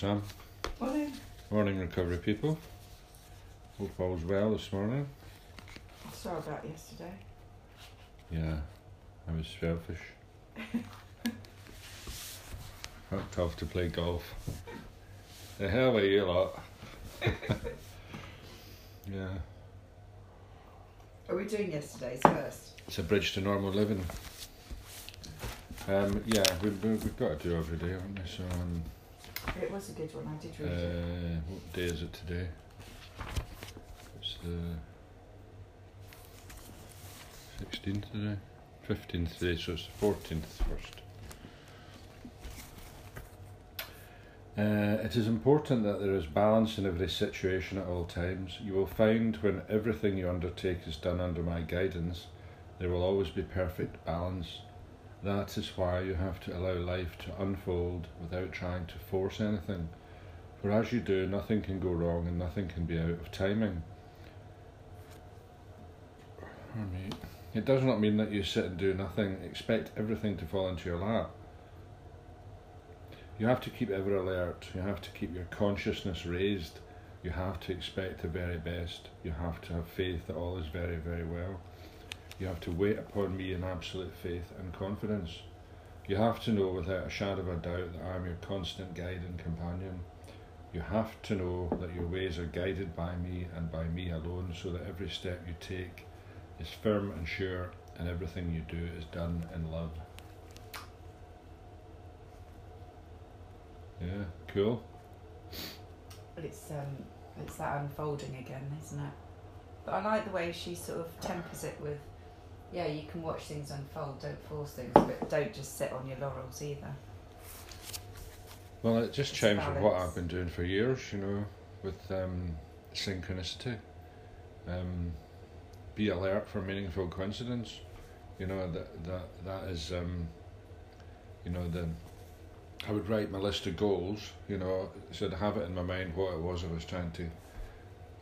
Sam. Morning. Morning, recovery people. Hope all's well this morning. Sorry about yesterday. Yeah, I was selfish. Felt tough to play golf. The hell of you lot. yeah, Are we doing yesterday's first? it's a bridge to normal living. Um, yeah, we, we, we've got to do every day, haven't we? So, um, It was a good one. I did uh, read it. what day is it today? It's the 16th today? 15th today, so it's the 14th first. Uh, it is important that there is balance in every situation at all times. You will find when everything you undertake is done under my guidance, there will always be perfect balance. That is why you have to allow life to unfold without trying to force anything. For as you do, nothing can go wrong and nothing can be out of timing. It does not mean that you sit and do nothing, expect everything to fall into your lap. You have to keep ever alert, you have to keep your consciousness raised, you have to expect the very best, you have to have faith that all is very, very well. You have to wait upon me in absolute faith and confidence. You have to know without a shadow of a doubt that I am your constant guide and companion. You have to know that your ways are guided by me and by me alone, so that every step you take is firm and sure, and everything you do is done in love. Yeah, cool. But it's um, it's that unfolding again, isn't it? But I like the way she sort of tempers it with, yeah, you can watch things unfold. Don't force things, but don't just sit on your laurels either. Well, it just It's chimes with what. I've been doing for years, you know, with um, synchronicity. Um, be alert for meaningful coincidence. You know that that that is, um, you know, the. I would write my list of goals. You know, so to have it in my mind what it was I was trying to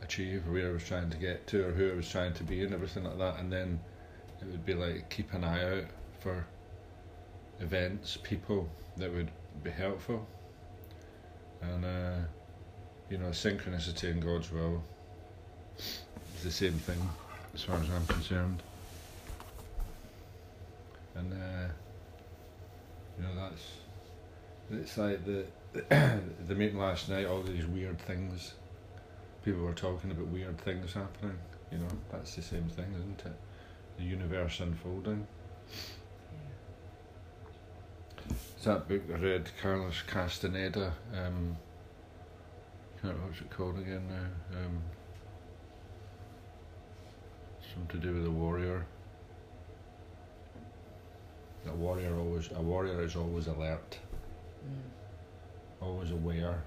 achieve, or where I was trying to get to, or who I was trying to be, and everything like that. And then it would be like keep an eye out for events, people that would be helpful. And uh, you know synchronicity and God's will is the same thing as far as I'm concerned. And uh, you know that's it's like the the meeting last night all these weird things. People were talking about weird things happening you know that's the same thing isn't it the universe unfolding It's that book I read, Carlos Castaneda. Um, can't remember what's it called again now. Um, something to do with a warrior. A warrior always a warrior is always alert, Mm. always aware.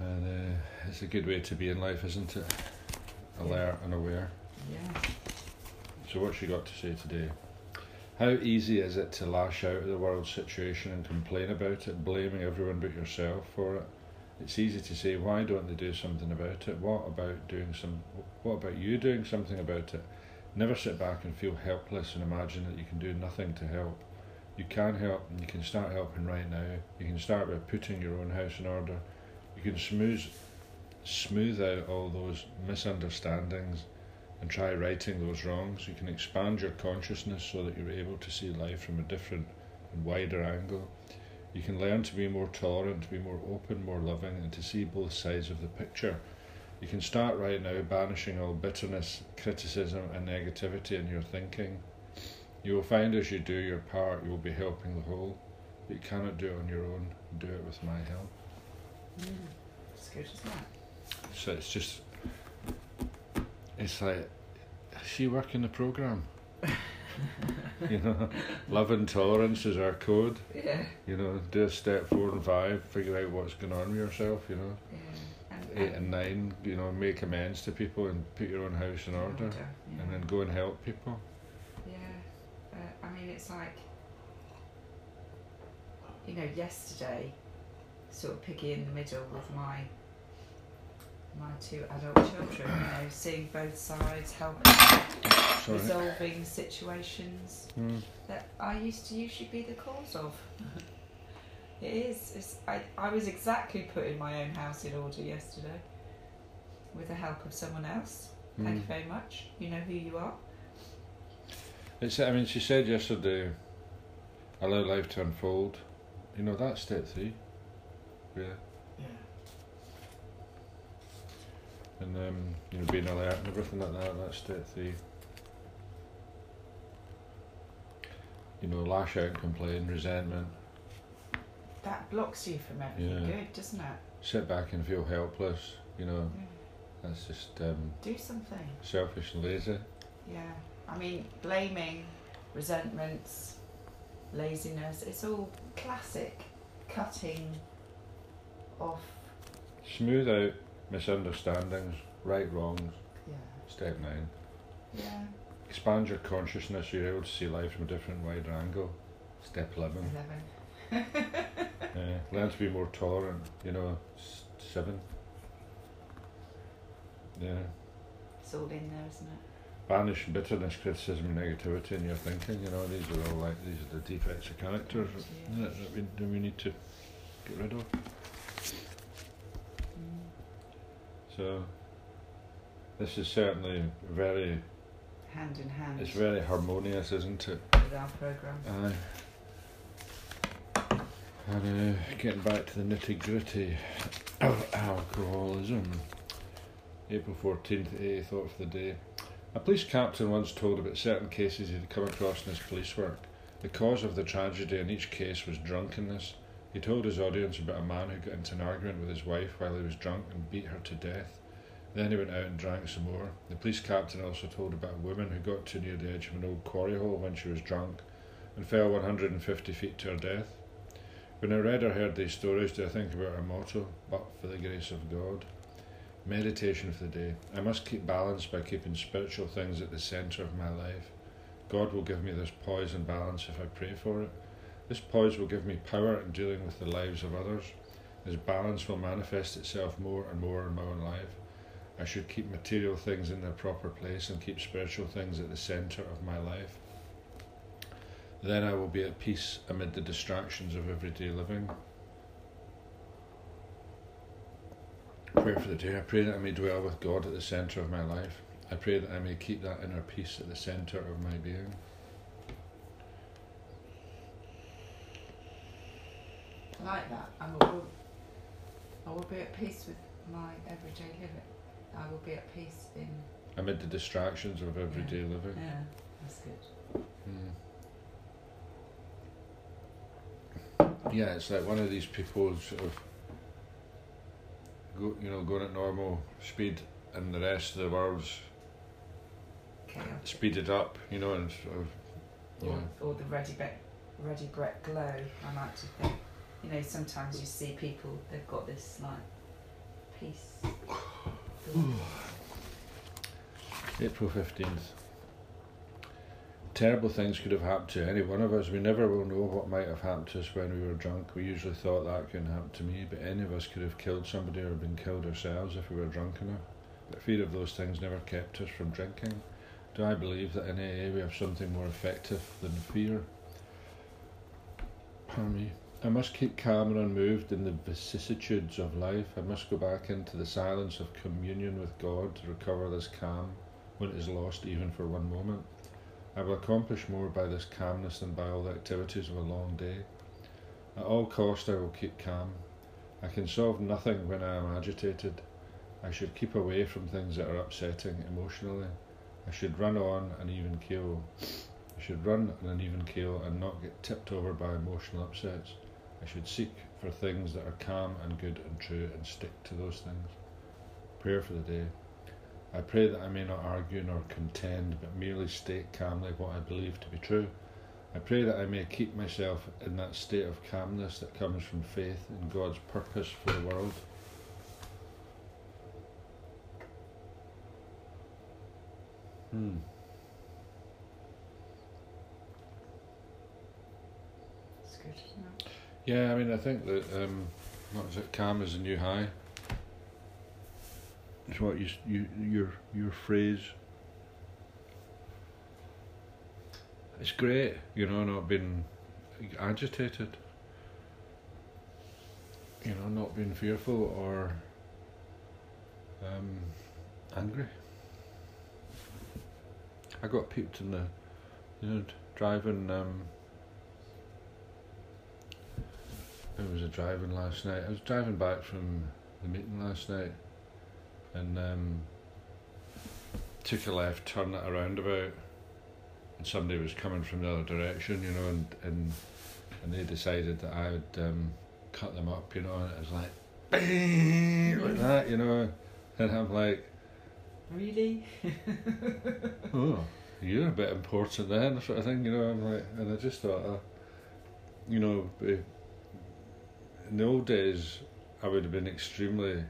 And uh, it's a good way to be in life, isn't it? Alert and aware. Yeah. So what's she got to say today? How easy is it to lash out at the world situation and complain about it, blaming everyone but yourself for it? It's easy to say, why don't they do something about it? What about doing some? What about you doing something about it? Never sit back and feel helpless and imagine that you can do nothing to help. You can help, and you can start helping right now. You can start by putting your own house in order. You can smooth, smooth out all those misunderstandings and try righting those wrongs. You can expand your consciousness so that you're able to see life from a different and wider angle. You can learn to be more tolerant, to be more open, more loving, and to see both sides of the picture. You can start right now banishing all bitterness, criticism, and negativity in your thinking. You will find as you do your part, you will be helping the whole. But you cannot do it on your own. Do it with my help. Mm. Good, it? So it's just, it's like, is she working the program? you know, love and tolerance is our code. Yeah. You know, do a step four and five, figure out what's going on with yourself. You know, Yeah. And, eight and nine, you know, make amends to people and put your own house in order, Yeah. and then go and help people. Yeah, uh, I mean, it's like, you know, yesterday, sort of piggy in the middle with my my two adult children, you know, seeing both sides, helping, Sorry. It is. that I, used to usually be the cause of. It is. It's. I was exactly putting my own house in order yesterday with the help of someone else. Thank you Mm. very much. You know who you are. It's, I mean, she said yesterday, allow life to unfold. You know, that's step three. Yeah. Yeah. And, um, you know, being alert and everything like that, that's three. You know, lash out and complain, resentment, That blocks you from everything Yeah. good, doesn't it? sit back and feel helpless. You know, Yeah. that's just um, Do something. selfish and lazy. Yeah. I mean, blaming, resentments, laziness, it's all classic cutting off. Smooth out misunderstandings, right wrongs. Yeah. Step nine. Yeah. Expand your consciousness you're able to see life from a different, wider angle. Step 11. 11. Yeah. Learn to be more tolerant, you know. Seven. Yeah. It's all in there, isn't it? Banish bitterness, criticism, and negativity in your thinking. You know, these are all like these are the defects of character Yeah. that we, that we need to get rid of. Mm. So, this is certainly very. Hand in hand It's very harmonious, isn't it? with our programme. Aye. And uh, getting back to the nitty gritty of alcoholism. April 14th, AA thought for the day. A police captain once told about certain cases he'd come across in his police work. The cause of the tragedy in each case was drunkenness. He told his audience about a man who got into an argument with his wife while he was drunk and beat her to death. Then he went out and drank some more. The police captain also told about a woman who got too near the edge of an old quarry hole when she was drunk and fell 150 feet to her death. When I read or heard these stories, do I think about our motto, but for the grace of God? Meditation for the day. I must keep balance by keeping spiritual things at the centre of my life. God will give me this poise and balance if I pray for it. This poise will give me power in dealing with the lives of others. This balance will manifest itself more and more in my own life. I should keep material things in their proper place and keep spiritual things at the centre of my life. Then I will be at peace amid the distractions of everyday living. Prayer for the day. I pray that I may dwell with God at the centre of my life. I pray that I may keep that inner peace at the centre of my being. Like that. I will, I will be at peace with my everyday living. I will be at peace in. Amid the distractions of everyday living. Yeah, that's good. Mm. Yeah, it's like one of these people sort of go, you know, going at normal speed, and the rest of the world's Chaotic. speeded up, you know, and sort of, Or, yeah, or the Ready Brek, Ready Brek glow. I like to think. You know, sometimes you see people. They've got this like peace. April fifteenth. Terrible things could have happened to any one of us. We never will know what might have happened to us when we were drunk. We usually thought that couldn't happen to me, but any of us could have killed somebody or been killed ourselves if we were drunk enough. But fear of those things never kept us from drinking. Do I believe that in AA we have something more effective than fear? Pardon me. I must keep calm and unmoved in the vicissitudes of life. I must go back into the silence of communion with God to recover this calm when it is lost even for one moment. I will accomplish more by this calmness than by all the activities of a long day. At all cost I will keep calm. I can solve nothing when I am agitated. I should keep away from things that are upsetting emotionally. I should run on an even keel. I should run on an even keel and not get tipped over by emotional upsets. I should seek for things that are calm and good and true and stick to those things. Prayer for the day. I pray that I may not argue nor contend, but merely state calmly what I believe to be true. I pray that I may keep myself in that state of calmness that comes from faith in God's purpose for the world. Hmm. It's good. Yeah, I mean, I think that um, what is it? Calm is the new high. It's what you, you your your phrase. It's great, you know, not being agitated. you know, not being fearful or um, angry. I got peeped in the, you know, driving. Um, I was a driving last night. I was driving back from the meeting last night, and um, took a left turn at a roundabout, and somebody was coming from the other direction, you know, and and, and they decided that I would um, cut them up, you know, and it was like, like that, you know, and I'm like, Really? oh, you're a bit important then, sort of thing, you know. I'm like, and I just thought, uh, you know, be- in the old days, I would have been extremely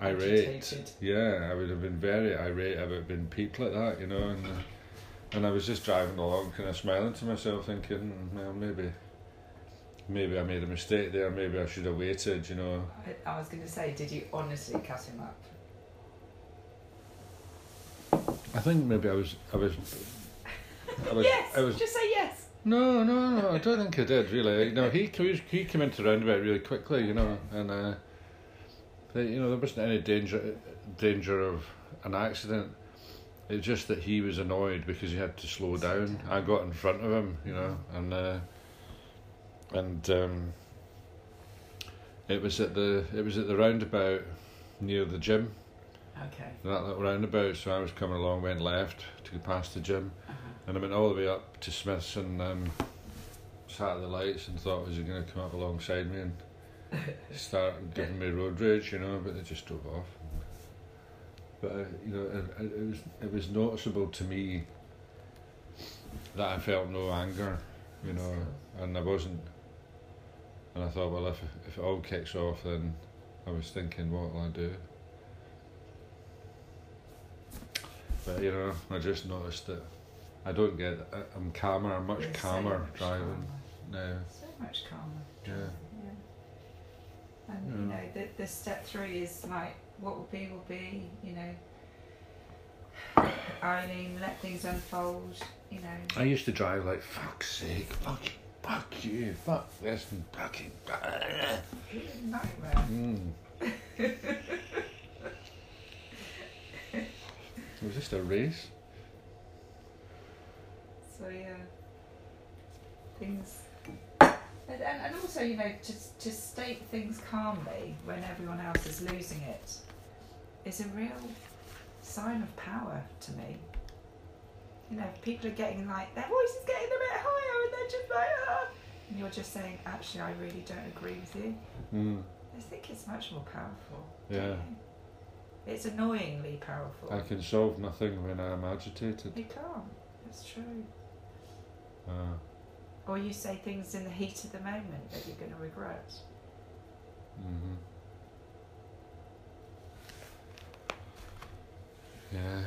irate. Agitated. Yeah, I would have been very irate about being peeped like that, you know, and and I was just driving along, kind of smiling to myself, thinking, "Hmm, well, maybe. Maybe I made a mistake there. Maybe I should have waited. You know, I, I was going to say, did you honestly cut him up? I think maybe I was. I was. I was yes. I was Just say yes. No, no, no. I don't think I did really. No, he he he came into the roundabout really quickly, you know, and uh, they, you know there wasn't any danger danger of an accident. It's just that he was annoyed because he had to slow down. I got in front of him, you know, and uh, and um, it was at the it was at the roundabout near the gym, Okay. that little roundabout. So I was coming along, went left to pass the gym, Uh-huh. And I went all the way up to Smith's and um, sat at the lights and thought, was he going to come up alongside me and start giving me road rage, you know? But they just drove off. But uh, you know, it, it was it was noticeable to me that I felt no anger, you know, and I wasn't. And I thought, well, if if it all kicks off, then I was thinking, what will I do? But you know, I just noticed that I don't get. I- I'm calmer. I'm much You're so calmer much driving calmer. now. So much calmer. Yeah. Yeah. And you know, the the step three is like what will be will be. You know, Eileen, let things unfold. You know. I used to drive like fuck's sake, fuck, fuck you, fuck this, and fucking. Nightmare. Mm. Was this a race? So yeah, things. And, and, and also, you know, to, to state things calmly when everyone else is losing it is a real sign of power to me. You know, people are getting like, their voice is getting a bit higher and they're just like, ah, and you're just saying, actually, I really don't agree with you. Mm. I think it's much more powerful. Yeah. It's annoyingly powerful. I can solve nothing when I am agitated. You can't. It's true. Uh, Or you say things in the heat of the moment that you're going to regret. hmm Yeah.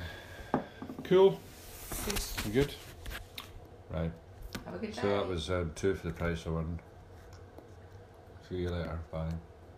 Cool. Good. Good? Right. Have a good day. So that was um, two for the price of one. See you later. Bye.